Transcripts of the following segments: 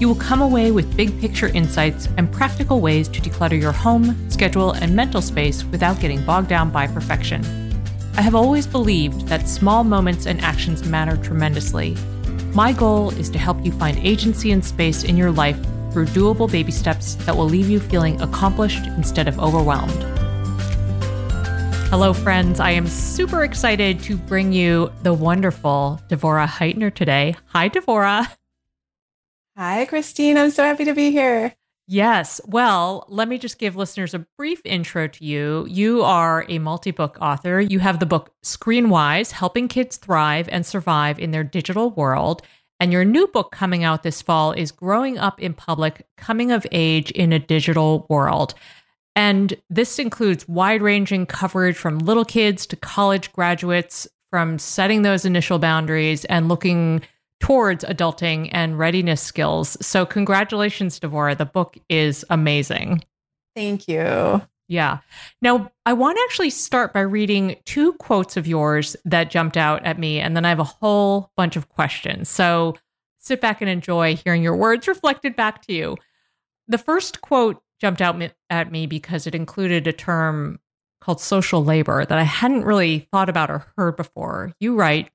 you will come away with big picture insights and practical ways to declutter your home, schedule, and mental space without getting bogged down by perfection. I have always believed that small moments and actions matter tremendously. My goal is to help you find agency and space in your life through doable baby steps that will leave you feeling accomplished instead of overwhelmed. Hello, friends. I am super excited to bring you the wonderful Devorah Heitner today. Hi, Devorah. Hi, Christine. I'm so happy to be here. Yes. Well, let me just give listeners a brief intro to you. You are a multi book author. You have the book Screenwise Helping Kids Thrive and Survive in Their Digital World. And your new book coming out this fall is Growing Up in Public Coming of Age in a Digital World. And this includes wide ranging coverage from little kids to college graduates, from setting those initial boundaries and looking towards adulting and readiness skills. So, congratulations, Devorah. The book is amazing. Thank you. Yeah. Now, I want to actually start by reading two quotes of yours that jumped out at me, and then I have a whole bunch of questions. So, sit back and enjoy hearing your words reflected back to you. The first quote jumped out at me because it included a term called social labor that I hadn't really thought about or heard before. You write,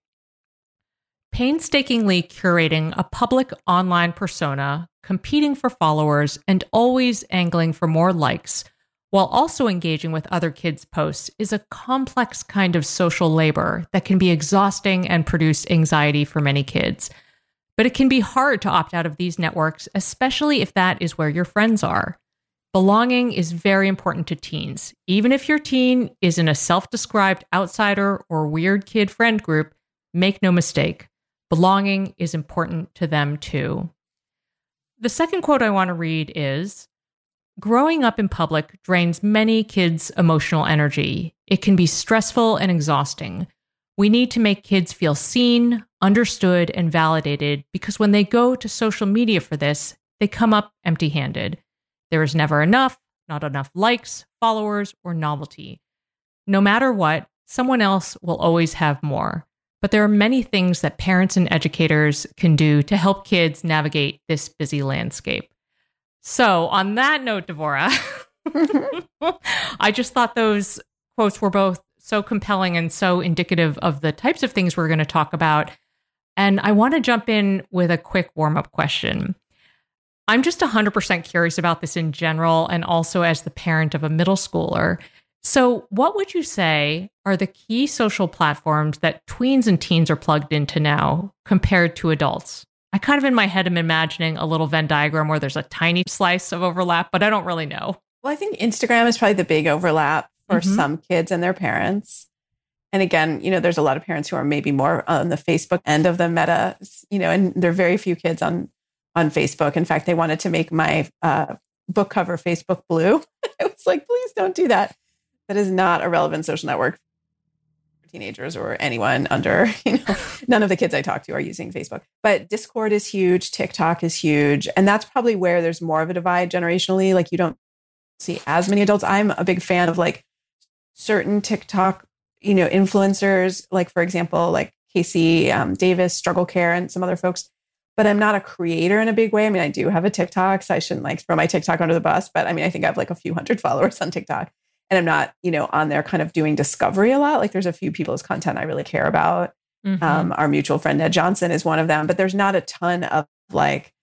painstakingly curating a public online persona, competing for followers, and always angling for more likes, while also engaging with other kids' posts, is a complex kind of social labor that can be exhausting and produce anxiety for many kids. But it can be hard to opt out of these networks, especially if that is where your friends are. Belonging is very important to teens. Even if your teen is in a self described outsider or weird kid friend group, make no mistake, Belonging is important to them too. The second quote I want to read is Growing up in public drains many kids' emotional energy. It can be stressful and exhausting. We need to make kids feel seen, understood, and validated because when they go to social media for this, they come up empty handed. There is never enough, not enough likes, followers, or novelty. No matter what, someone else will always have more. But there are many things that parents and educators can do to help kids navigate this busy landscape. So, on that note, Devorah, I just thought those quotes were both so compelling and so indicative of the types of things we're going to talk about. And I want to jump in with a quick warm up question. I'm just 100% curious about this in general, and also as the parent of a middle schooler. So, what would you say are the key social platforms that tweens and teens are plugged into now compared to adults? I kind of in my head am imagining a little Venn diagram where there's a tiny slice of overlap, but I don't really know. Well, I think Instagram is probably the big overlap for mm-hmm. some kids and their parents. And again, you know, there's a lot of parents who are maybe more on the Facebook end of the meta, you know, and there are very few kids on on Facebook. In fact, they wanted to make my uh, book cover Facebook blue. I was like, please don't do that that is not a relevant social network for teenagers or anyone under, you know, none of the kids I talk to are using Facebook. But Discord is huge, TikTok is huge. And that's probably where there's more of a divide generationally. Like you don't see as many adults. I'm a big fan of like certain TikTok you know, influencers, like for example, like KC um, Davis, Struggle Care, and some other folks. But I'm not a creator in a big way. I mean, I do have a TikTok, so I shouldn't like throw my TikTok under the bus. But I mean, I think I have like a few hundred followers on TikTok, and I'm not, you know, on there kind of doing discovery a lot. Like, there's a few people's content I really care about. Mm-hmm. Um, our mutual friend Ned Johnson is one of them, but there's not a ton of like.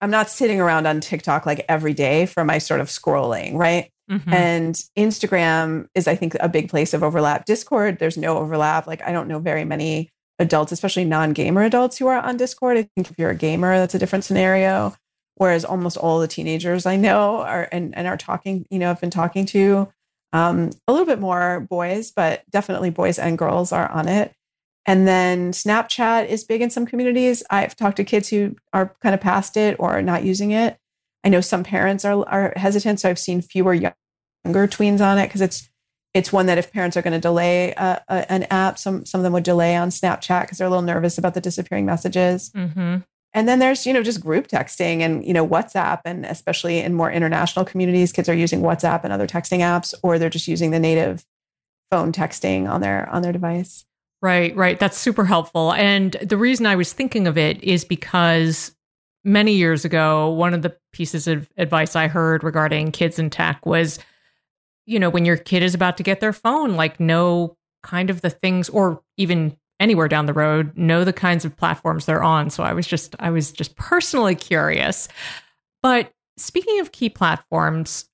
I'm not sitting around on TikTok like every day for my sort of scrolling, right? Mm-hmm. And Instagram is, I think, a big place of overlap. Discord, there's no overlap. Like, I don't know very many adults, especially non gamer adults, who are on Discord. I think if you're a gamer, that's a different scenario. Whereas almost all the teenagers I know are and, and are talking, you know, I've been talking to um, a little bit more boys, but definitely boys and girls are on it. And then Snapchat is big in some communities. I've talked to kids who are kind of past it or not using it. I know some parents are, are hesitant, so I've seen fewer younger tweens on it because it's it's one that if parents are going to delay uh, an app, some some of them would delay on Snapchat because they're a little nervous about the disappearing messages. Mm-hmm. And then there's you know just group texting and you know WhatsApp, and especially in more international communities, kids are using WhatsApp and other texting apps, or they're just using the native phone texting on their on their device. Right, right. That's super helpful. And the reason I was thinking of it is because many years ago, one of the pieces of advice I heard regarding kids and tech was, you know, when your kid is about to get their phone, like know kind of the things, or even anywhere down the road, know the kinds of platforms they're on. So I was just, I was just personally curious. But speaking of key platforms,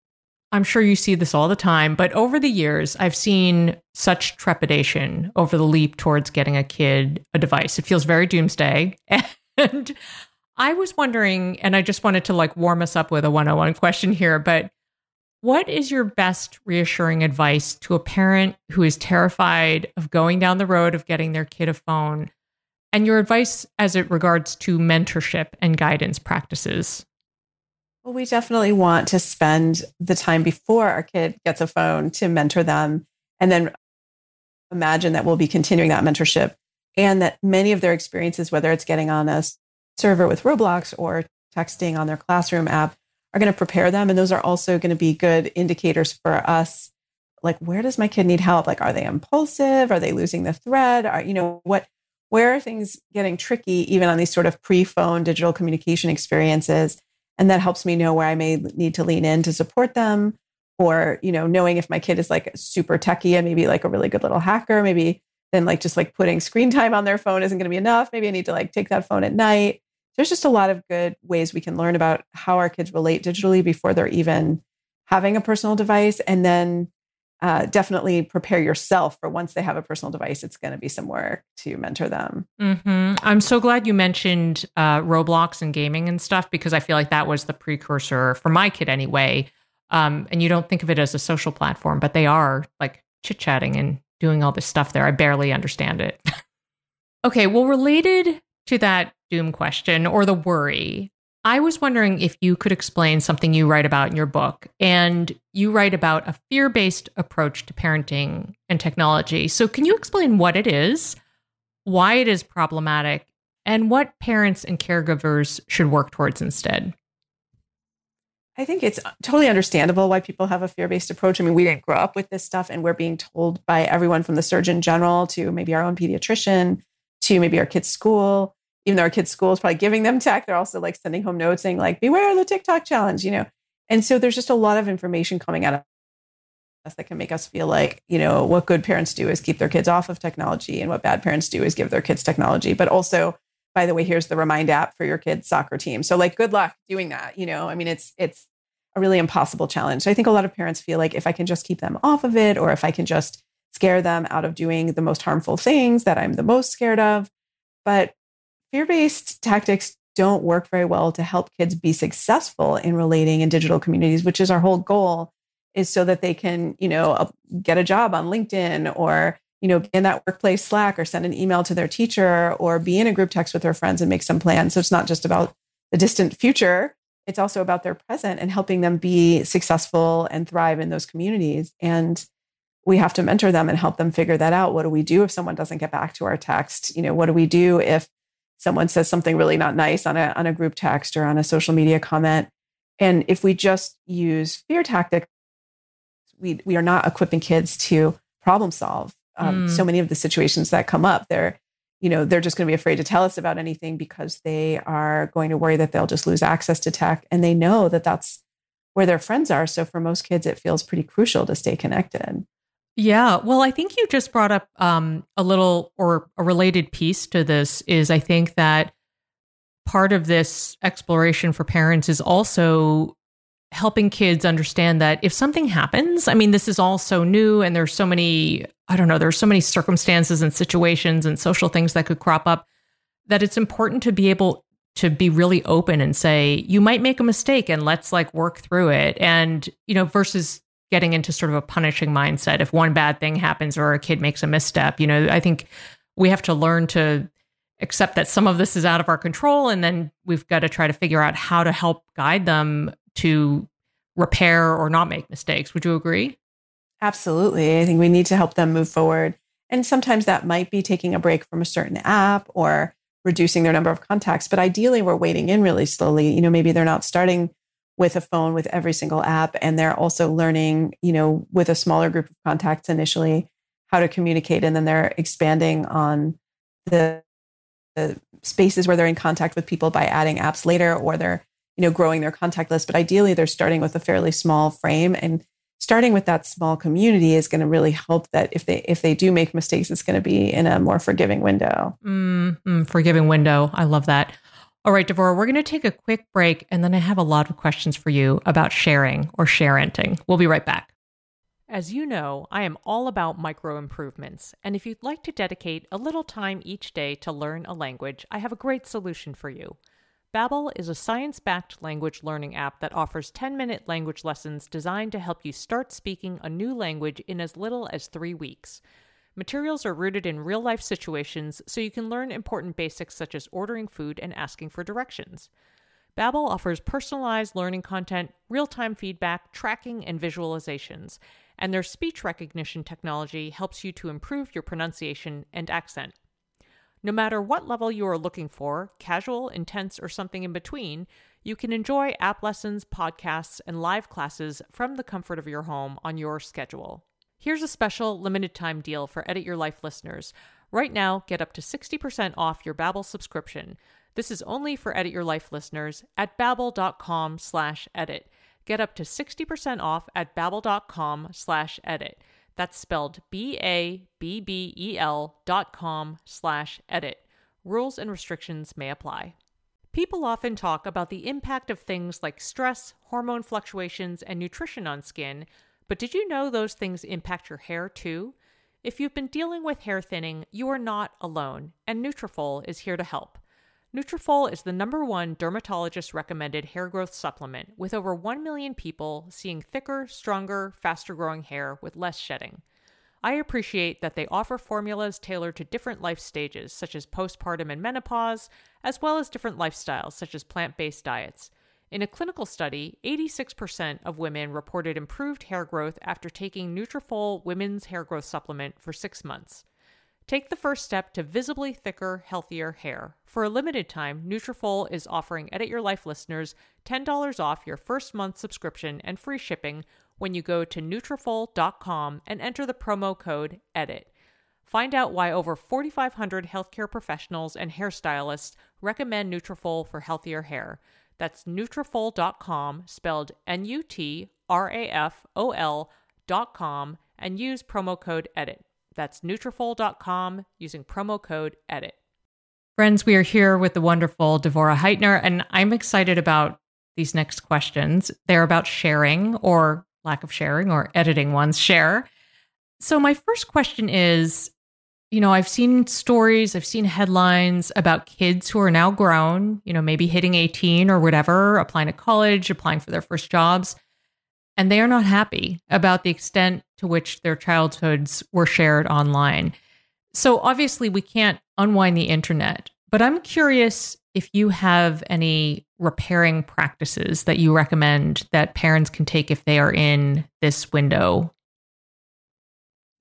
I'm sure you see this all the time, but over the years, I've seen such trepidation over the leap towards getting a kid a device. It feels very doomsday. And I was wondering, and I just wanted to like warm us up with a 101 question here, but what is your best reassuring advice to a parent who is terrified of going down the road of getting their kid a phone? And your advice as it regards to mentorship and guidance practices? Well, we definitely want to spend the time before our kid gets a phone to mentor them and then imagine that we'll be continuing that mentorship and that many of their experiences, whether it's getting on a server with Roblox or texting on their classroom app are going to prepare them. And those are also going to be good indicators for us. Like, where does my kid need help? Like, are they impulsive? Are they losing the thread? Are, you know, what, where are things getting tricky, even on these sort of pre phone digital communication experiences? And that helps me know where I may need to lean in to support them. Or, you know, knowing if my kid is like super techie and maybe like a really good little hacker, maybe then like just like putting screen time on their phone isn't going to be enough. Maybe I need to like take that phone at night. There's just a lot of good ways we can learn about how our kids relate digitally before they're even having a personal device. And then uh, definitely prepare yourself for once they have a personal device, it's going to be some work to mentor them. Mm-hmm. I'm so glad you mentioned uh, Roblox and gaming and stuff because I feel like that was the precursor for my kid anyway. Um, and you don't think of it as a social platform, but they are like chit chatting and doing all this stuff there. I barely understand it. okay, well, related to that doom question or the worry, I was wondering if you could explain something you write about in your book. And you write about a fear based approach to parenting and technology. So, can you explain what it is, why it is problematic, and what parents and caregivers should work towards instead? I think it's totally understandable why people have a fear based approach. I mean, we didn't grow up with this stuff, and we're being told by everyone from the Surgeon General to maybe our own pediatrician to maybe our kids' school. Even though our kids' school is probably giving them tech, they're also like sending home notes saying, like, beware the TikTok challenge, you know? And so there's just a lot of information coming out of us that can make us feel like, you know, what good parents do is keep their kids off of technology, and what bad parents do is give their kids technology. But also, by the way, here's the Remind app for your kids' soccer team. So like good luck doing that. You know, I mean, it's it's a really impossible challenge. So I think a lot of parents feel like if I can just keep them off of it, or if I can just scare them out of doing the most harmful things that I'm the most scared of. But fear-based tactics don't work very well to help kids be successful in relating in digital communities, which is our whole goal is so that they can, you know, get a job on LinkedIn or you know, in that workplace Slack or send an email to their teacher or be in a group text with their friends and make some plans. So it's not just about the distant future, it's also about their present and helping them be successful and thrive in those communities. And we have to mentor them and help them figure that out. What do we do if someone doesn't get back to our text? You know, what do we do if someone says something really not nice on a on a group text or on a social media comment? And if we just use fear tactics, we we are not equipping kids to problem solve um, mm. so many of the situations that come up. They're you know they're just going to be afraid to tell us about anything because they are going to worry that they'll just lose access to tech and they know that that's where their friends are so for most kids it feels pretty crucial to stay connected yeah well i think you just brought up um, a little or a related piece to this is i think that part of this exploration for parents is also helping kids understand that if something happens, I mean, this is all so new and there's so many, I don't know, there's so many circumstances and situations and social things that could crop up that it's important to be able to be really open and say, you might make a mistake and let's like work through it. And, you know, versus getting into sort of a punishing mindset. If one bad thing happens or a kid makes a misstep, you know, I think we have to learn to accept that some of this is out of our control. And then we've got to try to figure out how to help guide them to repair or not make mistakes. Would you agree? Absolutely. I think we need to help them move forward. And sometimes that might be taking a break from a certain app or reducing their number of contacts. But ideally, we're waiting in really slowly. You know, maybe they're not starting with a phone with every single app, and they're also learning, you know, with a smaller group of contacts initially how to communicate. And then they're expanding on the, the spaces where they're in contact with people by adding apps later, or they're you know, growing their contact list. But ideally, they're starting with a fairly small frame and starting with that small community is going to really help that if they if they do make mistakes it's going to be in a more forgiving window mm, mm, forgiving window i love that all right devorah we're going to take a quick break and then i have a lot of questions for you about sharing or sharenting. We'll be right back. As you know i am all about micro improvements and if you'd like to dedicate a little time each day to learn a language i have a great solution for you. Babbel is a science-backed language learning app that offers 10-minute language lessons designed to help you start speaking a new language in as little as 3 weeks. Materials are rooted in real-life situations so you can learn important basics such as ordering food and asking for directions. Babbel offers personalized learning content, real-time feedback, tracking, and visualizations, and their speech recognition technology helps you to improve your pronunciation and accent. No matter what level you are looking for, casual, intense, or something in between, you can enjoy app lessons, podcasts, and live classes from the comfort of your home on your schedule. Here's a special limited time deal for Edit Your Life listeners. Right now, get up to 60% off your Babbel subscription. This is only for Edit Your Life listeners at babbel.com slash edit. Get up to 60% off at babbel.com slash edit. That's spelled B-A-B-B-E-L dot com slash edit. Rules and restrictions may apply. People often talk about the impact of things like stress, hormone fluctuations, and nutrition on skin, but did you know those things impact your hair too? If you've been dealing with hair thinning, you are not alone, and Nutrafol is here to help. Nutrafol is the number one dermatologist recommended hair growth supplement, with over 1 million people seeing thicker, stronger, faster growing hair with less shedding. I appreciate that they offer formulas tailored to different life stages, such as postpartum and menopause, as well as different lifestyles, such as plant based diets. In a clinical study, 86% of women reported improved hair growth after taking Nutrafol Women's Hair Growth Supplement for six months. Take the first step to visibly thicker, healthier hair. For a limited time, Nutrafol is offering Edit Your Life listeners $10 off your first month subscription and free shipping when you go to Nutrafol.com and enter the promo code EDIT. Find out why over 4,500 healthcare professionals and hairstylists recommend Nutrafol for healthier hair. That's Nutrafol.com, spelled N-U-T-R-A-F-O-L dot com, and use promo code EDIT. That's Nutrafol.com using promo code EDIT. Friends, we are here with the wonderful Devorah Heitner, and I'm excited about these next questions. They're about sharing or lack of sharing or editing one's share. So, my first question is you know, I've seen stories, I've seen headlines about kids who are now grown, you know, maybe hitting 18 or whatever, applying to college, applying for their first jobs and they are not happy about the extent to which their childhoods were shared online. So obviously, we can't unwind the internet, but I'm curious if you have any repairing practices that you recommend that parents can take if they are in this window.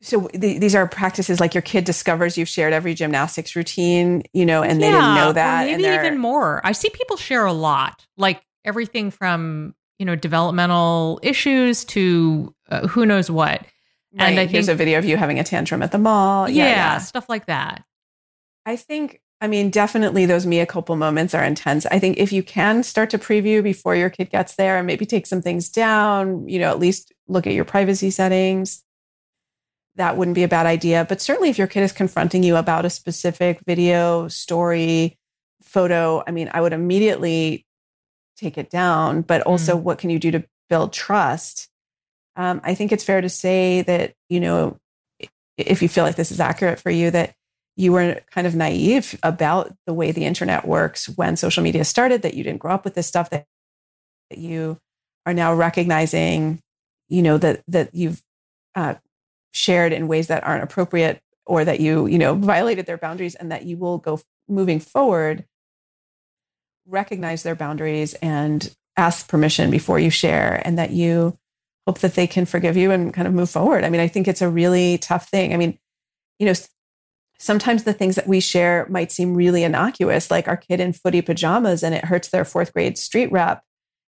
So the, these are practices like your kid discovers you've shared every gymnastics routine, you know, and yeah, they didn't know that. maybe even more. I see people share a lot, like everything from you know developmental issues to uh, who knows what Right. And I Here's think- a video of you having a tantrum at the mall. yeah, Yeah, yeah. stuff like that. I think, I mean, definitely those mea culpa moments are intense. I think if you can start to preview before your kid gets there and maybe take some things down, you know, at least look at your privacy settings, that wouldn't be a bad idea. But certainly if your kid is confronting you about a specific video, story, photo, I mean, I would immediately take it down. But also, what can you do to build trust? Um, I think it's fair to say that, you know, if you feel like this is accurate for you, that you were kind of naive about the way the internet works when social media started, that you didn't grow up with this stuff, that, that you are now recognizing, you know, that that you've uh, shared in ways that aren't appropriate or that you, you know, violated their boundaries and that you will go moving forward, recognize their boundaries and ask permission before you share and that you hope that they can forgive you and kind of move forward. I mean, I think it's a really tough thing. I mean, you know, sometimes the things that we share might seem really innocuous, like our kid in footy pajamas and it hurts their fourth grade street rep,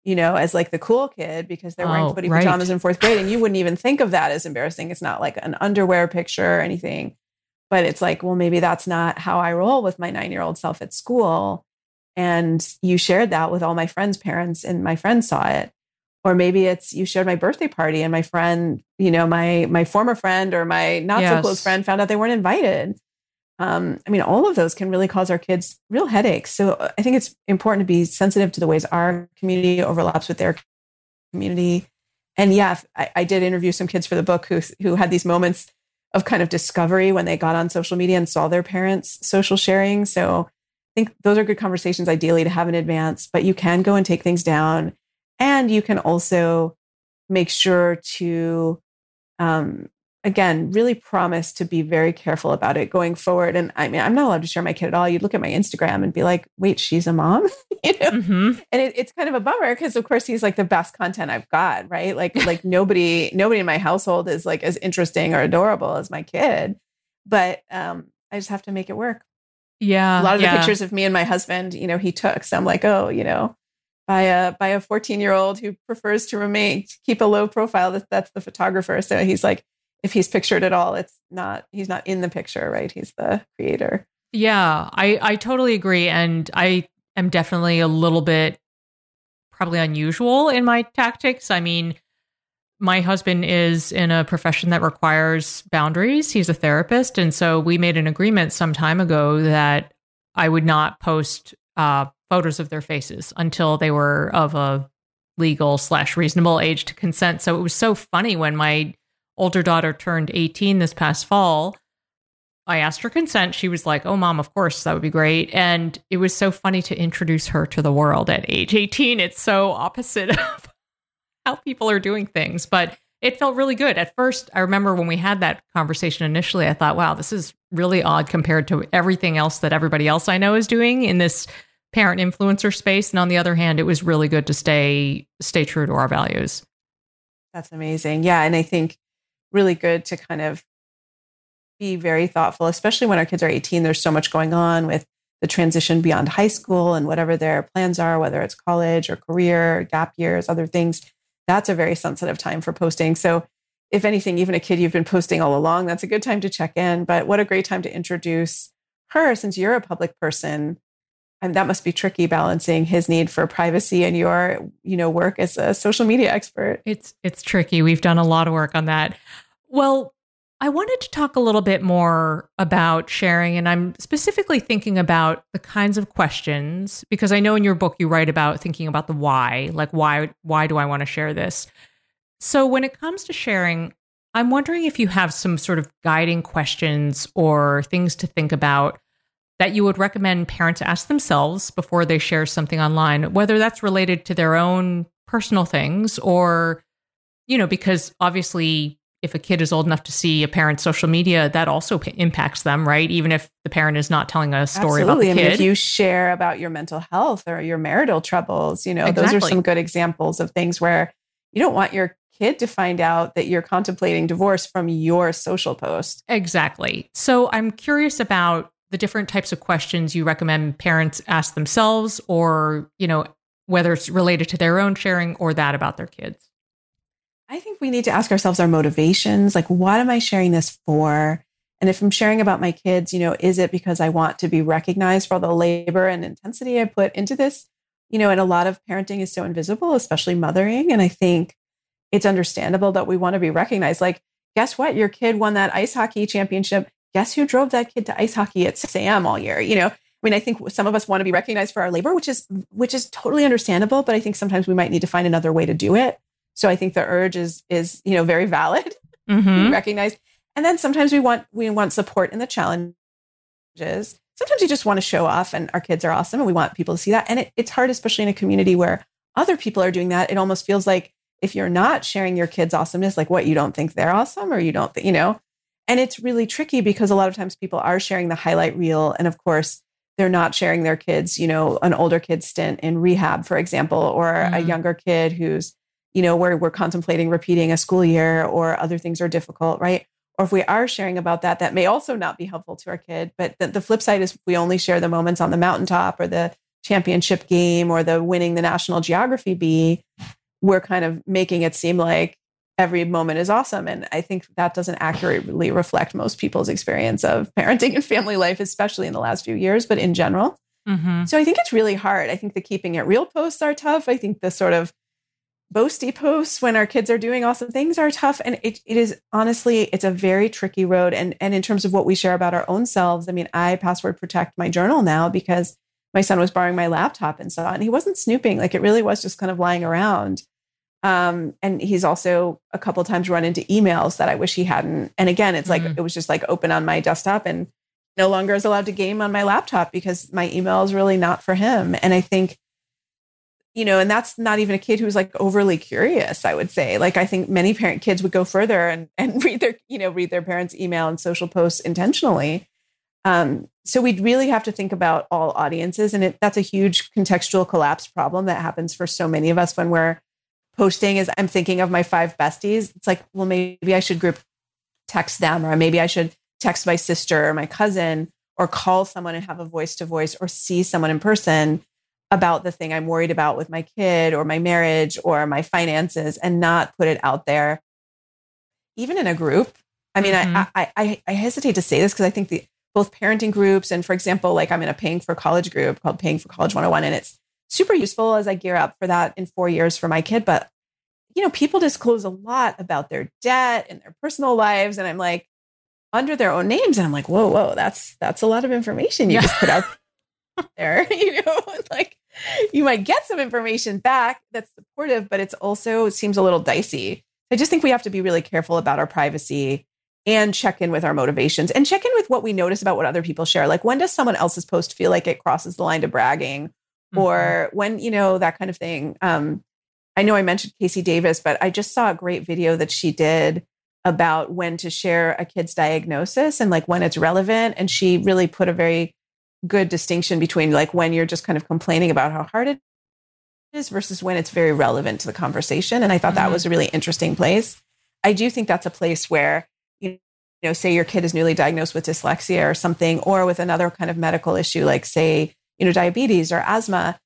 you know, as like the cool kid because they're wearing Oh, footy right. pajamas in fourth grade. And you wouldn't even think of that as embarrassing. It's not like an underwear picture or anything. But it's like, well, maybe that's not how I roll with my nine year old self at school. And you shared that with all my friends' parents, and my friends saw it. Or maybe it's you shared my birthday party, and my friend, you know, my my former friend or my not so close friend found out they weren't invited. Um, I mean, all of those can really cause our kids real headaches. So uh, I think it's important to be sensitive to the ways our community overlaps with their community. And yeah, I, I did interview some kids for the book who who had these moments of kind of discovery when they got on social media and saw their parents social sharing. So I think those are good conversations ideally to have in advance, but you can go and take things down. And you can also make sure to, um, again, really promise to be very careful about it going forward. And I mean, I'm not allowed to share my kid at all. You'd look at my Instagram and be like, wait, she's a mom? you know? hmm and it, it's kind of a bummer because of course he's like the best content I've got, right? Like like nobody nobody in my household is like as interesting or adorable as my kid, but um, I just have to make it work. Yeah. a lot of yeah. the pictures of me and my husband, you know, he took. So I'm like, oh, you know, by a by a 14 year old who prefers to remain keep a low profile. That, that's the photographer. So he's like, if he's pictured at all, it's not he's not in the picture, right? He's the creator. Yeah, I, I totally agree. And I am definitely a little bit probably unusual in my tactics. I mean, my husband is in a profession that requires boundaries. He's a therapist. And so we made an agreement some time ago that I would not post uh, photos of their faces until they were of a legal slash reasonable age to consent. So it was so funny when my older daughter turned 18 this past fall. I asked her consent. She was like, Oh, mom, of course, that would be great. And it was so funny to introduce her to the world at age 18. It's so opposite of how people are doing things, but it felt really good. At first, I remember when we had that conversation initially, I thought, wow, this is really odd compared to everything else that everybody else I know is doing in this parent influencer space. And on the other hand, it was really good to stay stay true to our values. That's amazing. Yeah. And I think really good to kind of be very thoughtful, especially when our kids are 18. There's so much going on with the transition beyond high school and whatever their plans are, whether it's college or career, gap years, other things. That's a very sensitive time for posting. So, if anything, even a kid you've been posting all along, that's a good time to check in. But what a great time to introduce her since you're a public person. And that must be tricky balancing his need for privacy and your, you know, work as a social media expert. It's it's tricky. We've done a lot of work on that. Well, I wanted to talk a little bit more about sharing and I'm specifically thinking about the kinds of questions because I know in your book you write about thinking about the why, like why why do I want to share this? So when it comes to sharing, I'm wondering if you have some sort of guiding questions or things to think about that you would recommend parents ask themselves before they share something online, whether that's related to their own personal things or, you know, because obviously if a kid is old enough to see a parent's social media, that also p- impacts them, right? Even if the parent is not telling a story Absolutely. about the I mean, kid. if you share about your mental health or your marital troubles, you know, those are some good examples of things where you don't want your kid to find out that you're contemplating divorce from your social post. Exactly. So I'm curious about the different types of questions you recommend parents ask themselves or, you know, whether it's related to their own sharing or that about their kids. I think we need to ask ourselves our motivations. Like, what am I sharing this for? And if I'm sharing about my kids, you know, is it because I want to be recognized for all the labor and intensity I put into this? You know, and a lot of parenting is so invisible, especially mothering. And I think it's understandable that we want to be recognized. Like, guess what? Your kid won that ice hockey championship. Guess who drove that kid to ice hockey at 6 a.m. all year? You know, I mean, I think some of us want to be recognized for our labor, which is which is totally understandable. But I think sometimes we might need to find another way to do it. So I think the urge is is you know very valid, mm-hmm. recognized. And then sometimes we want we want support in the challenges. Sometimes we just want to show off, and our kids are awesome, and we want people to see that. And it, it's hard, especially in a community where other people are doing that. It almost feels like if you're not sharing your kids' awesomeness, like what you don't think they're awesome, or you don't think you know. And it's really tricky because a lot of times people are sharing the highlight reel, and of course they're not sharing their kids, you know, an older kid stint in rehab, for example, or mm. a younger kid who's, you know, where we're contemplating repeating a school year or other things are difficult, right? or if we are sharing about that, that may also not be helpful to our kid. But the, the flip side is we only share the moments on the mountaintop or the championship game or the winning the national geography bee, we're kind of making it seem like every moment is awesome. And I think that doesn't accurately reflect most people's experience of parenting and family life, especially in the last few years, but in general. Mm-hmm. So I think it's really hard. I think the keeping it real posts are tough. I think the sort of boasty posts when our kids are doing awesome things are tough and it, it is honestly it's a very tricky road and and in terms of what we share about our own selves i mean i password protect my journal now because my son was borrowing my laptop and so on he wasn't snooping like it really was just kind of lying around um, and he's also a couple times run into emails that i wish he hadn't and again it's like mm-hmm. it was just like open on my desktop and no longer is allowed to game on my laptop because my email is really not for him and i think you know, and that's not even a kid who's like overly curious, I would say. Like I think many parent kids would go further and and read their, you know, read their parents' email and social posts intentionally. Um, so we'd really have to think about all audiences. And it, that's a huge contextual collapse problem that happens for so many of us when we're posting is I'm thinking of my five besties. It's like, well, maybe I should group text them, or maybe I should text my sister or my cousin, or call someone and have a voice to voice, or see someone in person about the thing I'm worried about with my kid or my marriage or my finances and not put it out there, even in a group. I mean, mm-hmm. I, I, I hesitate to say this because I think the both parenting groups and, for example, like I'm in a paying for college group called Paying for College 101, and it's super useful as I gear up for that in four years for my kid. But you know, people disclose a lot about their debt and their personal lives, and I'm like under their own names, and I'm like, whoa, whoa, that's that's a lot of information you yeah. just put out there. you know, like you might get some information back that's supportive, but it's also it seems a little dicey. I just think we have to be really careful about our privacy and check in with our motivations and check in with what we notice about what other people share. Like when does someone else's post feel like it crosses the line to bragging? Mm-hmm. Or when, you know, that kind of thing. Um, I know I mentioned KC Davis, but I just saw a great video that she did about when to share a kid's diagnosis and like when it's relevant. And she really put a very good distinction between like when you're just kind of complaining about how hard it is versus when it's very relevant to the conversation. And I thought mm-hmm. that was a really interesting place. I do think that's a place where, you know, say your kid is newly diagnosed with dyslexia or something, or with another kind of medical issue, like say, you know, diabetes or asthma.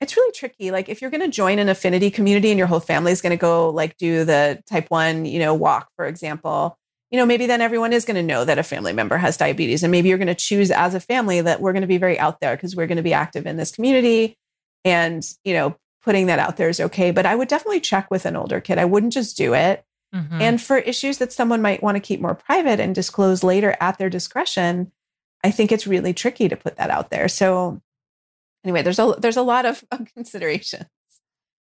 It's really tricky. Like if you're going to join an affinity community and your whole family is going to go like do the type one, you know, walk, for example, you know, maybe then everyone is going to know that a family member has diabetes. And maybe you're going to choose as a family that we're going to be very out there because we're going to be active in this community. And, you know, putting that out there is okay. But I would definitely check with an older kid. I wouldn't just do it. Mm-hmm. And for issues that someone might want to keep more private and disclose later at their discretion, I think it's really tricky to put that out there. So anyway, there's a there's a lot of, of consideration.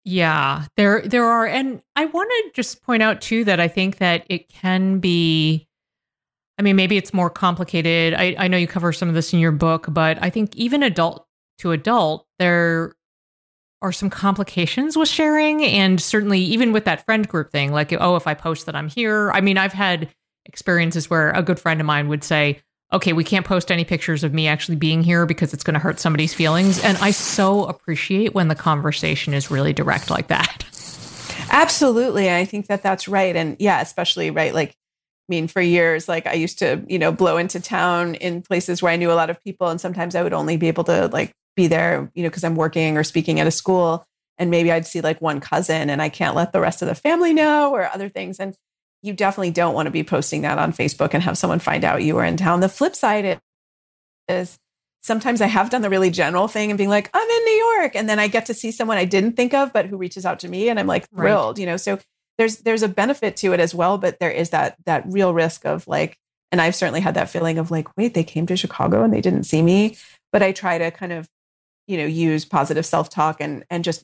Yeah, there there are and I want to just point out too that I think that it can be I mean maybe it's more complicated. I I know you cover some of this in your book, but I think even adult to adult there are some complications with sharing and certainly even with that friend group thing like oh if I post that I'm here. I mean I've had experiences where a good friend of mine would say, okay, we can't post any pictures of me actually being here because it's going to hurt somebody's feelings. And I so appreciate when the conversation is really direct like that. Absolutely. I think that that's right. And yeah, especially right. Like, I mean, for years, like I used to, you know, blow into town in places where I knew a lot of people. And sometimes I would only be able to like be there, you know, because I'm working or speaking at a school. and maybe I'd see like one cousin and I can't let the rest of the family know or other things. And you definitely don't want to be posting that on Facebook and have someone find out you were in town. The flip side is sometimes I have done the really general thing and being like, I'm in New York. And then I get to see someone I didn't think of, but who reaches out to me and I'm like thrilled, right. you know? So there's, there's a benefit to it as well, but there is that, that real risk of like, and I've certainly had that feeling of like, wait, they came to Chicago and they didn't see me. But I try to kind of, you know, use positive self-talk and, and just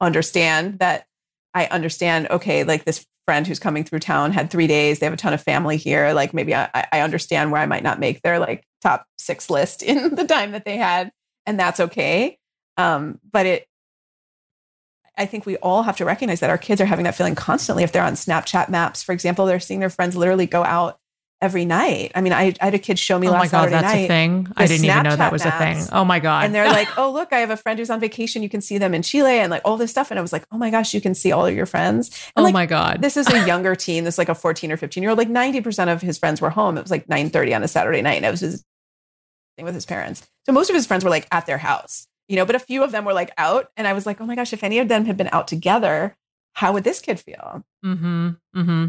understand that I understand, okay, like this friend who's coming through town had three days. They have a ton of family here. Like maybe I, I understand where I might not make their like top six list in the time that they had, and that's okay. Um, but it, I think we all have to recognize that our kids are having that feeling constantly. If they're on Snapchat maps, for example, they're seeing their friends literally go out every night. I mean, I, I had a kid show me last night. oh last my God, Saturday that's night. a thing. I didn't Snapchat even know that was maps. a thing. Oh my God. And they're like, oh, look, I have a friend who's on vacation. You can see them in Chile and like all this stuff. And I was like, oh my gosh, you can see all of your friends. And oh like, my God. This is a younger teen. This is like a 14 or 15 year old. Like 90% of his friends were home. It was like 9.30 on a Saturday night. And it was his with his parents. So most of his friends were like at their house, you know, but a few of them were like out. And I was like, oh my gosh, if any of them had been out together, how would this kid feel? Mm-hmm. Mm-hmm.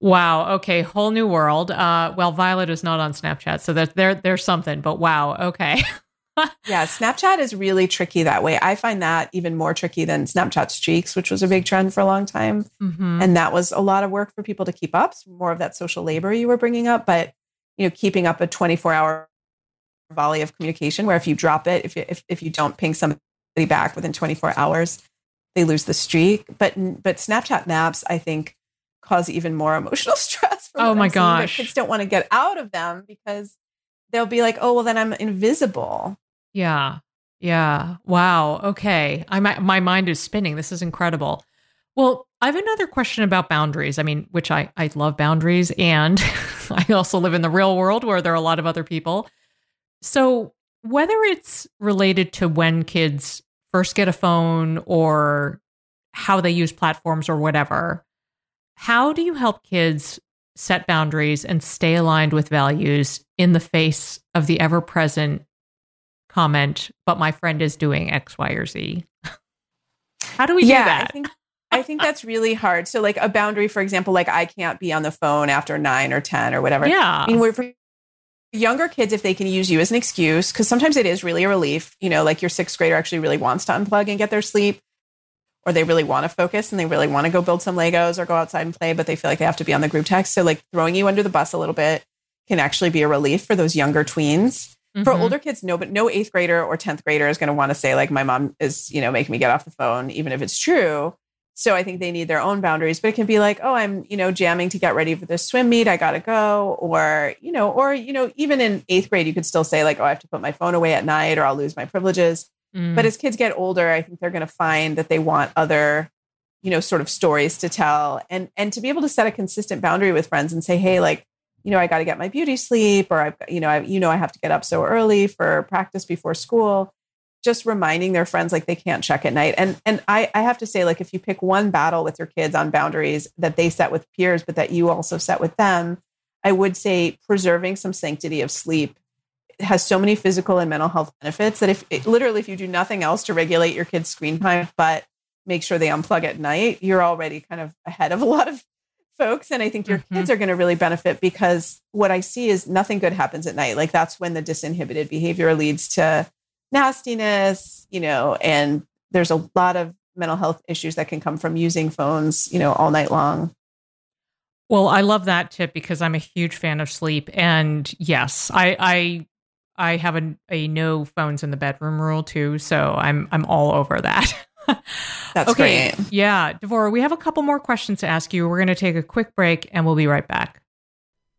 Wow. Okay. Whole new world. Uh, well, Violet is not on Snapchat, so that there there's something. But wow. Okay. yeah, Snapchat is really tricky that way. I find that even more tricky than Snapchat streaks, which was a big trend for a long time, mm-hmm. and that was a lot of work for people to keep up. more of that social labor you were bringing up, but you know, keeping up a 24 hour volley of communication where if you drop it, if you, if, if you don't ping somebody back within 24 hours, they lose the streak. But but Snapchat maps, I think cause even more emotional stress. oh my gosh. Kids don't want to get out of them because they'll be like, oh, well, then I'm invisible. Yeah. Yeah. Wow. Okay. I my mind is spinning. This is incredible. Well, I have another question about boundaries. I mean, which I I love boundaries and I also live in the real world where there are a lot of other people. So, whether it's related to when kids first get a phone or how they use platforms or whatever, how do you help kids set boundaries and stay aligned with values in the face of the ever present comment, but my friend is doing X, Y, or Z? how do we yeah, do that? I think, I think that's really hard. So, like a boundary, for example, like I can't be on the phone after nine or 10 or whatever. Yeah. I mean, we're for younger kids, if they can use you as an excuse, because sometimes it is really a relief, you know, like your sixth grader actually really wants to unplug and get their sleep or they really want to focus and they really want to go build some Legos or go outside and play, but they feel like they have to be on the group text. So like throwing you under the bus a little bit can actually be a relief for those younger tweens. Mm-hmm. For older kids, no, but no eighth grader or 10th grader is going to want to say like, my mom is, you know, making me get off the phone, even if it's true. So I think they need their own boundaries, but it can be like, oh, I'm, you know, jamming to get ready for this swim meet. I got to go. Or, you know, or, you know, even in eighth grade, you could still say like, oh, I have to put my phone away at night or I'll lose my privileges. Mm. But as kids get older, I think they're going to find that they want other you know sort of stories to tell and and to be able to set a consistent boundary with friends and say hey like you know i got to get my beauty sleep or i've you know i you know i have to get up so early for practice before school just reminding their friends like they can't check at night and and i i have to say like if you pick one battle with your kids on boundaries that they set with peers but that you also set with them i would say preserving some sanctity of sleep has so many physical and mental health benefits that if literally if you do nothing else to regulate your kids screen time but make sure they unplug at night, you're already kind of ahead of a lot of folks. And I think your mm-hmm. kids are going to really benefit because what I see is nothing good happens at night. Like that's when the disinhibited behavior leads to nastiness, you know, and there's a lot of mental health issues that can come from using phones, you know, all night long. Well, I love that tip because I'm a huge fan of sleep. And yes, I I I have a, a no phones in the bedroom rule too. So I'm I'm all over that. That's okay. great. Yeah. Devorah, we have a couple more questions to ask you. We're going to take a quick break and we'll be right back.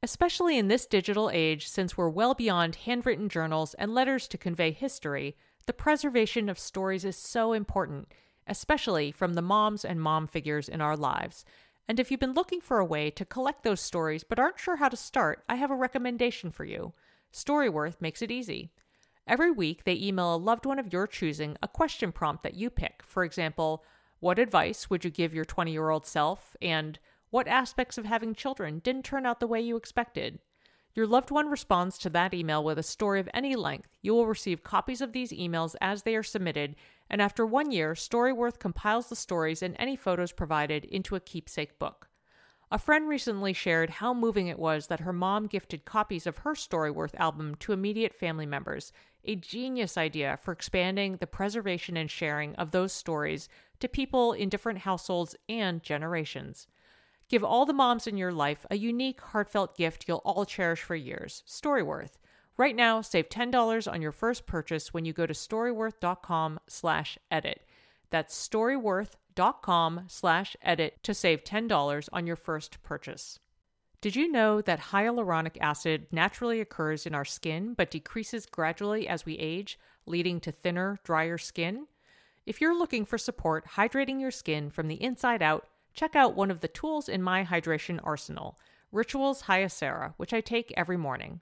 Especially in this digital age, since we're well beyond handwritten journals and letters to convey history, the preservation of stories is so important, especially from the moms and mom figures in our lives. And if you've been looking for a way to collect those stories but aren't sure how to start, I have a recommendation for you. Storyworth makes it easy. Every week, they email a loved one of your choosing a question prompt that you pick. For example, what advice would you give your 20 year old self? And what aspects of having children didn't turn out the way you expected? Your loved one responds to that email with a story of any length. You will receive copies of these emails as they are submitted, and after one year, Storyworth compiles the stories and any photos provided into a keepsake book. A friend recently shared how moving it was that her mom gifted copies of her Storyworth album to immediate family members, a genius idea for expanding the preservation and sharing of those stories to people in different households and generations. Give all the moms in your life a unique, heartfelt gift you'll all cherish for years Storyworth. Right now, save $10 on your first purchase when you go to storyworth.com slash edit. That's storyworth.com slash edit to save $10 on your first purchase. Did you know that hyaluronic acid naturally occurs in our skin but decreases gradually as we age, leading to thinner, drier skin? If you're looking for support hydrating your skin from the inside out, check out one of the tools in my hydration arsenal, Rituals Hyacera, which I take every morning.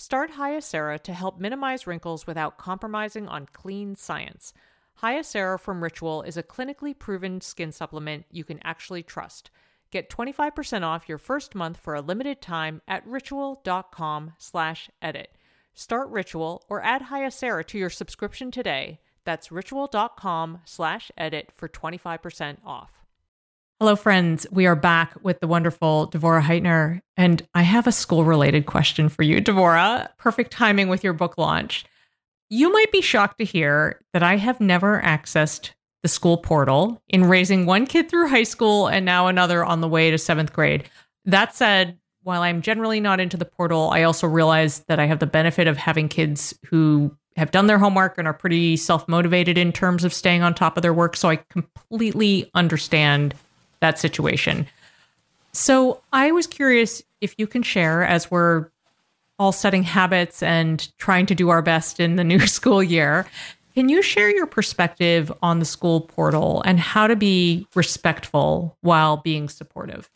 Start Hyacera to help minimize wrinkles without compromising on clean science. Hyacera from Ritual is a clinically proven skin supplement you can actually trust. Get 25% off your first month for a limited time at ritual.com slash edit. Start Ritual or add Hyacera to your subscription today. That's ritual.com slash edit for 25% off. Hello, friends. We are back with the wonderful Devorah Heitner. And I have a school related question for you, Devorah. Perfect timing with your book launch. You might be shocked to hear that I have never accessed the school portal in raising one kid through high school and now another on the way to seventh grade. That said, while I'm generally not into the portal, I also realize that I have the benefit of having kids who have done their homework and are pretty self motivated in terms of staying on top of their work. So I completely understand that situation. So I was curious if you can share as we're all setting habits and trying to do our best in the new school year. Can you share your perspective on the school portal and how to be respectful while being supportive?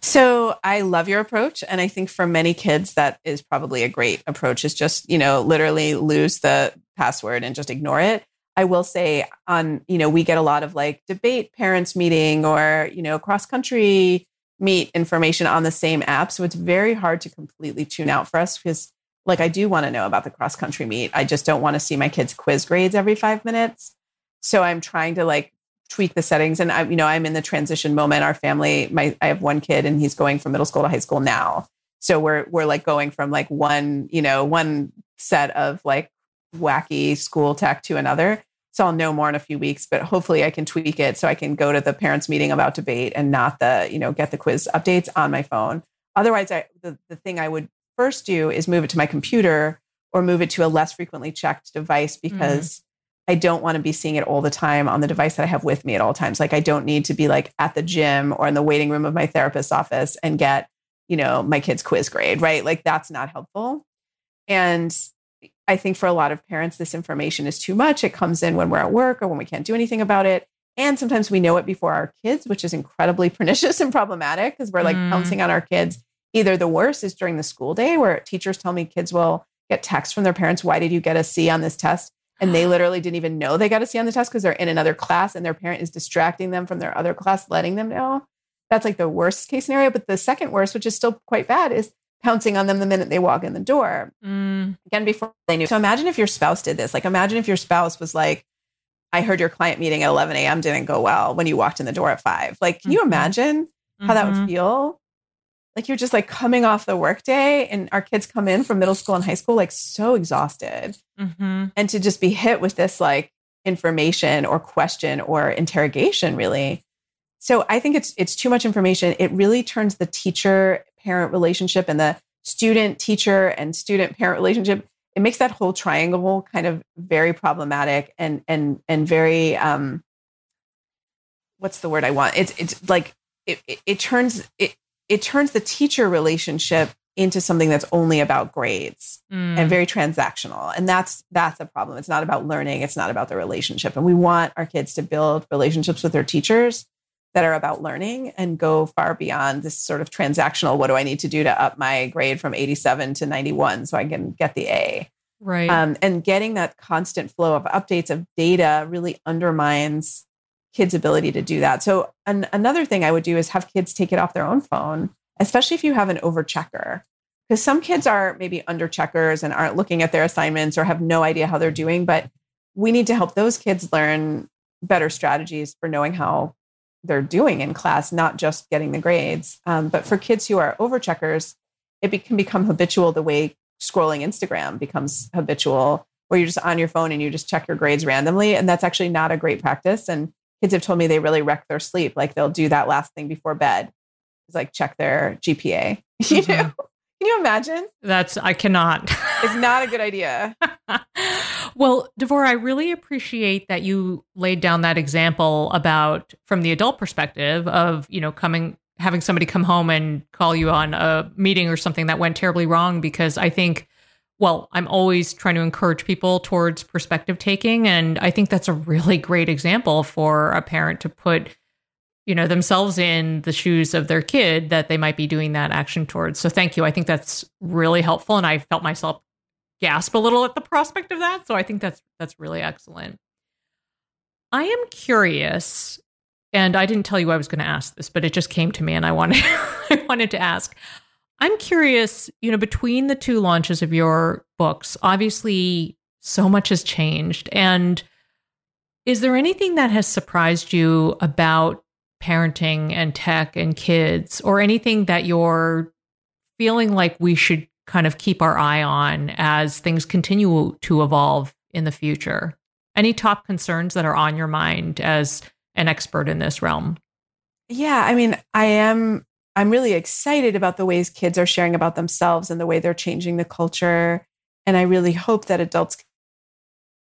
So I love your approach. And I think for many kids, that is probably a great approach is just, you know, literally lose the password and just ignore it. I will say on, you know, we get a lot of like debate parents meeting or, you know, cross country meet information on the same app. So it's very hard to completely tune out for us because like I do want to know about the cross country meet. I just don't want to see my kids quiz grades every 5 minutes. So I'm trying to like tweak the settings and I you know I'm in the transition moment our family my I have one kid and he's going from middle school to high school now. So we're we're like going from like one, you know, one set of like wacky school tech to another. So I'll know more in a few weeks, but hopefully I can tweak it so I can go to the parents meeting about debate and not the, you know, get the quiz updates on my phone. Otherwise, I, the, the thing I would first do is move it to my computer or move it to a less frequently checked device mm. because mm. I don't want to be seeing it all the time on the device that I have with me at all times. Like I don't need to be like at the gym or in the waiting room of my therapist's office and get, you know, my kid's quiz grade, right? Like that's not helpful. And I think for a lot of parents, this information is too much. It comes in when we're at work or when we can't do anything about it. And sometimes we know it before our kids, which is incredibly pernicious and problematic because we're like mm. pouncing on our kids. Either the worst is during the school day where teachers tell me kids will get texts from their parents, Why did you get a C on this test? And they literally didn't even know they got a C on the test because they're in another class and their parent is distracting them from their other class, letting them know. That's like the worst case scenario. But the second worst, which is still quite bad, is pouncing on them the minute they walk in the door. Mm. Again, before they knew. So imagine if your spouse did this. Like, imagine if your spouse was like, I heard your client meeting at 11 a.m. didn't go well when you walked in the door at five. Like, can you mm-hmm. imagine how mm-hmm. that would mm-hmm. feel? Like, you're just like coming off the workday, and our kids come in from middle school and high school, like, so exhausted. Mm-hmm. And to just be hit with this, like, information or question or interrogation, really. So I think it's it's too much information. It really turns the teacher parent relationship and the student teacher and student parent relationship it makes that whole triangle kind of very problematic and and and very um what's the word i want? It's it's like it, it, it turns it it turns the teacher relationship into something that's only about grades Mm. and very transactional. And that's that's a problem. It's not about learning. It's not about the relationship. And we want our kids to build relationships with their teachers that are about learning and go far beyond this sort of transactional what do i need to do to up my grade from 87 to 91 so i can get the a right. um, and getting that constant flow of updates of data really undermines kids ability to do that so an, another thing i would do is have kids take it off their own phone especially if you have an over checker because some kids are maybe under checkers and aren't looking at their assignments or have no idea how they're doing but we need to help those kids learn better strategies for knowing how they're doing in class not just getting the grades. Um, but for kids who are over checkers it be- can become habitual the way scrolling instagram becomes habitual where you're just on your phone and you just check your grades randomly and that's actually not a great practice. And kids have told me they really wreck their sleep like they'll do that last thing before bed is like check their gpa you Mhm. know can you imagine? That's I cannot. it's not a good idea. Well, Devorah, I really appreciate that you laid down that example about from the adult perspective of, you know, coming having somebody come home and call you on a meeting or something that went terribly wrong because I think well, I'm always trying to encourage people towards perspective taking. And I think that's a really great example for a parent to put you know themselves in the shoes of their kid that they might be doing that action towards. So thank you. I think that's really helpful and I felt myself gasp a little at the prospect of that. So I think that's that's really excellent. I am curious, and I didn't tell you I was going to ask this, but it just came to me, and I wanted I wanted to ask. I'm curious, you know, between the two launches of your books, obviously so much has changed, and is there anything that has surprised you about parenting and tech and kids, or anything that you're feeling like we should kind of keep our eye on as things continue to evolve in the future? Any top concerns that are on your mind as an expert in this realm? Yeah, I mean, I am I'm really excited about the ways kids are sharing about themselves and the way they're changing the culture and I really hope that adults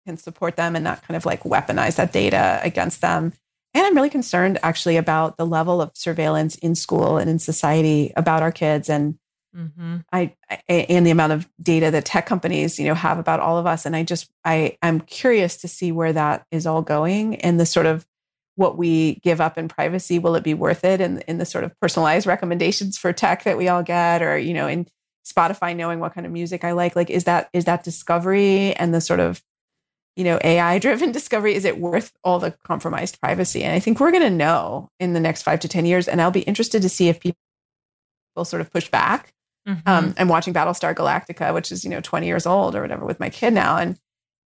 can support them and not kind of like weaponize that data against them. And I'm really concerned actually about the level of surveillance in school and in society about our kids and Mm-hmm. I, I and the amount of data that tech companies you know have about all of us. And i just i i'm curious to see where that is all going and the sort of what we give up in privacy will it be worth it? And in the sort of personalized recommendations for tech that we all get or you know in spotify knowing what kind of music i like. Like is that is that discovery and the sort of you know ai driven discovery is it worth all the compromised privacy and i think we're going to know in the next 5 to 10 years and i'll be interested to see if people will sort of push back Mm-hmm. um, I'm watching Battlestar Galactica, which is, you know, 20 years old or whatever with my kid now. And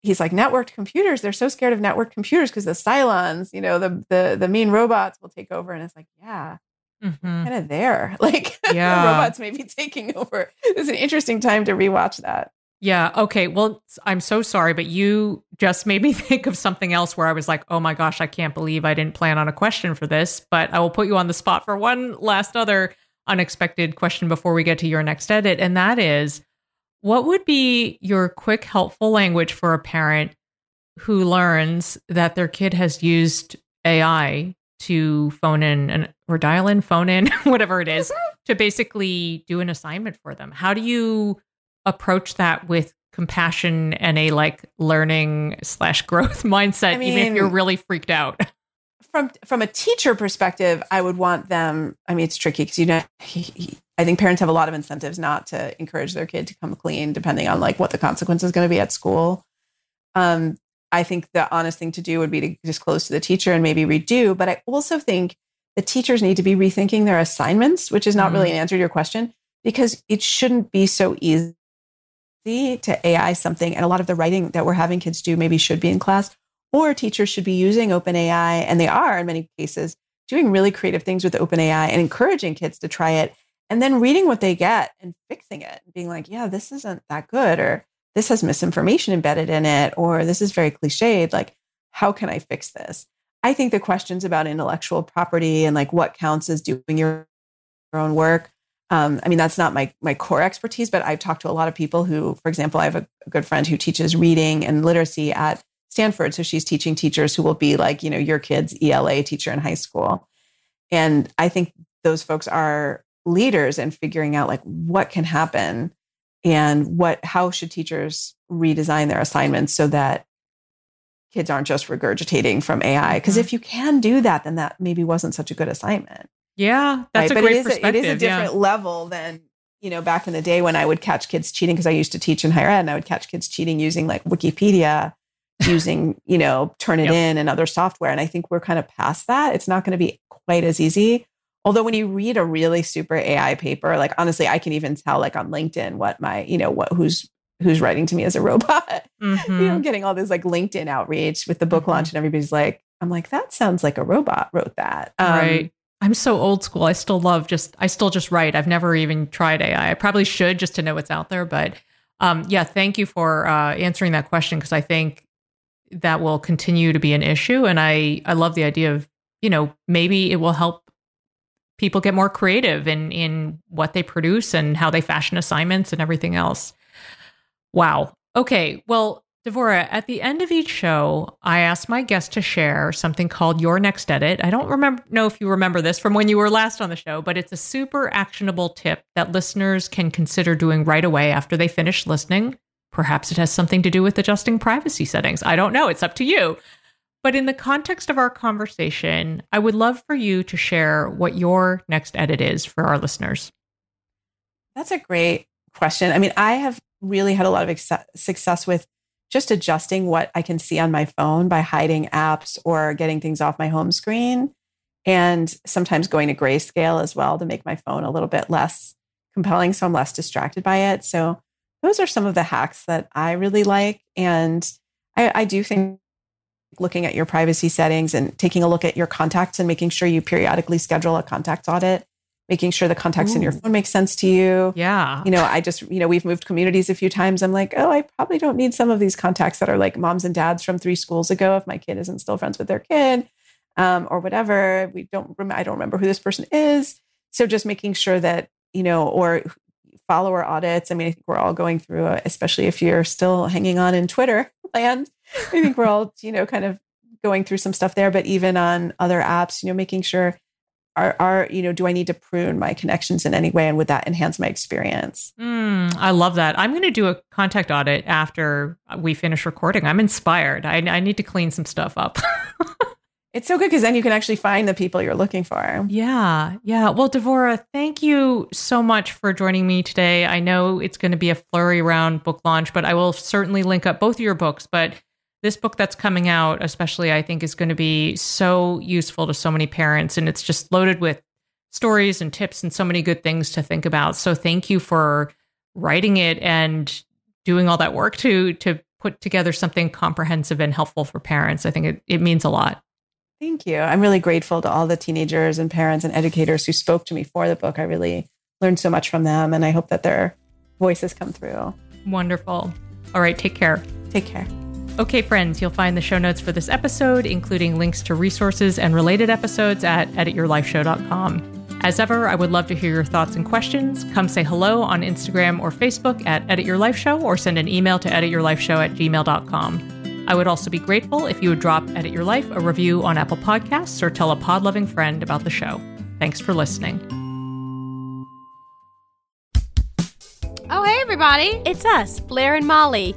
he's like, networked computers, they're so scared of networked computers because the Cylons, you know, the, the, the mean robots will take over. And it's like, yeah, mm-hmm. kind of there. Like Yeah. the robots may be taking over. It's an interesting time to rewatch that. Yeah. Okay. Well, I'm so sorry, but you just made me think of something else where I was like, oh my gosh, I can't believe I didn't plan on a question for this, but I will put you on the spot for one last other unexpected question before we get to your next edit. And that is what would be your quick, helpful language for a parent who learns that their kid has used AI to phone in and or dial in, phone in, whatever it is, mm-hmm. to basically do an assignment for them? How do you approach that with compassion and a like learning slash growth mindset, I even if you're really freaked out? From from a teacher perspective, I would want them. I mean, it's tricky because you know, he, he, I think parents have a lot of incentives not to encourage their kid to come clean, depending on like what the consequence is going to be at school. Um, I think the honest thing to do would be to disclose to the teacher and maybe redo. But I also think the teachers need to be rethinking their assignments, which is not Mhm. really an answer to your question, because it shouldn't be so easy to AI something. And a lot of the writing that we're having kids do maybe should be in class, or teachers should be using OpenAI, and they are in many cases doing really creative things with OpenAI and encouraging kids to try it, and then reading what they get and fixing it, being like, yeah, this isn't that good, or this has misinformation embedded in it, or this is very cliched. Like, how can I fix this? I think the questions about intellectual property and like what counts as doing your own work. Um, I mean, that's not my my core expertise, but I've talked to a lot of people who, for example, I have a, a good friend who teaches reading and literacy at Stanford. So she's teaching teachers who will be like, you know, your kid's ELA teacher in high school. And I think those folks are leaders in figuring out like what can happen and what how should teachers redesign their assignments so that kids aren't just regurgitating from AI. Because mm-hmm. if you can do that, then that maybe wasn't such a good assignment. Yeah, that's right? a but great it is perspective. A, it is a different yeah. level than you know back in the day when I would catch kids cheating because I used to teach in higher ed and I would catch kids cheating using like Wikipedia, using you know Turnitin yep. and other software. And I think we're kind of past that. It's not going to be quite as easy. Although when you read a really super AI paper, like honestly, I can even tell like on LinkedIn what my you know what who's who's writing to me as a robot. Mm-hmm. you know, getting all this like LinkedIn outreach with the book mm-hmm. launch, and everybody's like, I'm like, that sounds like a robot wrote that. Um, right. I'm so old school. I still love just I still just write. I've never even tried AI. I probably should just to know what's out there. But um, yeah, thank you for uh, answering that question because I think that will continue to be an issue. And I I love the idea of you know maybe it will help people get more creative in in what they produce and how they fashion assignments and everything else. Wow. Okay. Well, Devorah, at the end of each show, I ask my guests to share something called Your Next Edit. I don't remember know if you remember this from when you were last on the show, but it's a super actionable tip that listeners can consider doing right away after they finish listening. Perhaps it has something to do with adjusting privacy settings. I don't know. It's up to you. But in the context of our conversation, I would love for you to share what your next edit is for our listeners. That's a great question. I mean, I have really had a lot of ex- success with just adjusting what I can see on my phone by hiding apps or getting things off my home screen. And sometimes going to grayscale as well to make my phone a little bit less compelling so I'm less distracted by it. So those are some of the hacks that I really like. And I, I do think looking at your privacy settings and taking a look at your contacts and making sure you periodically schedule a contacts audit making sure the contacts Ooh. in your phone make sense to you. Yeah. You know, I just, you know, we've moved communities a few times. I'm like, oh, I probably don't need some of these contacts that are like moms and dads from three schools ago if my kid isn't still friends with their kid um, or whatever. We don't, rem- I don't remember who this person is. So just making sure that, you know, or follower audits. I mean, I think we're all going through, a, especially if you're still hanging on in Twitter land. I think we're all, you know, kind of going through some stuff there, but even on other apps, you know, making sure are, are you know do i need to prune my connections in any way? And would that enhance my experience? Mm, i love that. I'm going to do a contact audit after we finish recording. I'm inspired. I, I need to clean some stuff up. It's so good because then you can actually find the people you're looking for. Yeah yeah. Well devorah thank you so much for joining me today. I know it's going to be a flurry around book launch but i will certainly link up both of your books. But this book that's coming out, especially, I think is going to be so useful to so many parents. And it's just loaded with stories and tips and so many good things to think about. So thank you for writing it and doing all that work to to put together something comprehensive and helpful for parents. I think it, it means a lot. Thank you. I'm really grateful to all the teenagers and parents and educators who spoke to me for the book. I really learned so much from them, and I hope that their voices come through. Wonderful. All right, take care. Take care. Okay, friends, you'll find the show notes for this episode, including links to resources and related episodes at edityourlifeshow.com. As ever, I would love to hear your thoughts and questions. Come say hello on Instagram or Facebook at Edit Your Life Show or send an email to edityourlifeshow at gmail.com. I would also be grateful if you would drop Edit Your Life a review on Apple Podcasts or tell a pod loving friend about the show. Thanks for listening. Oh, hey, everybody. It's us, Blair and Molly,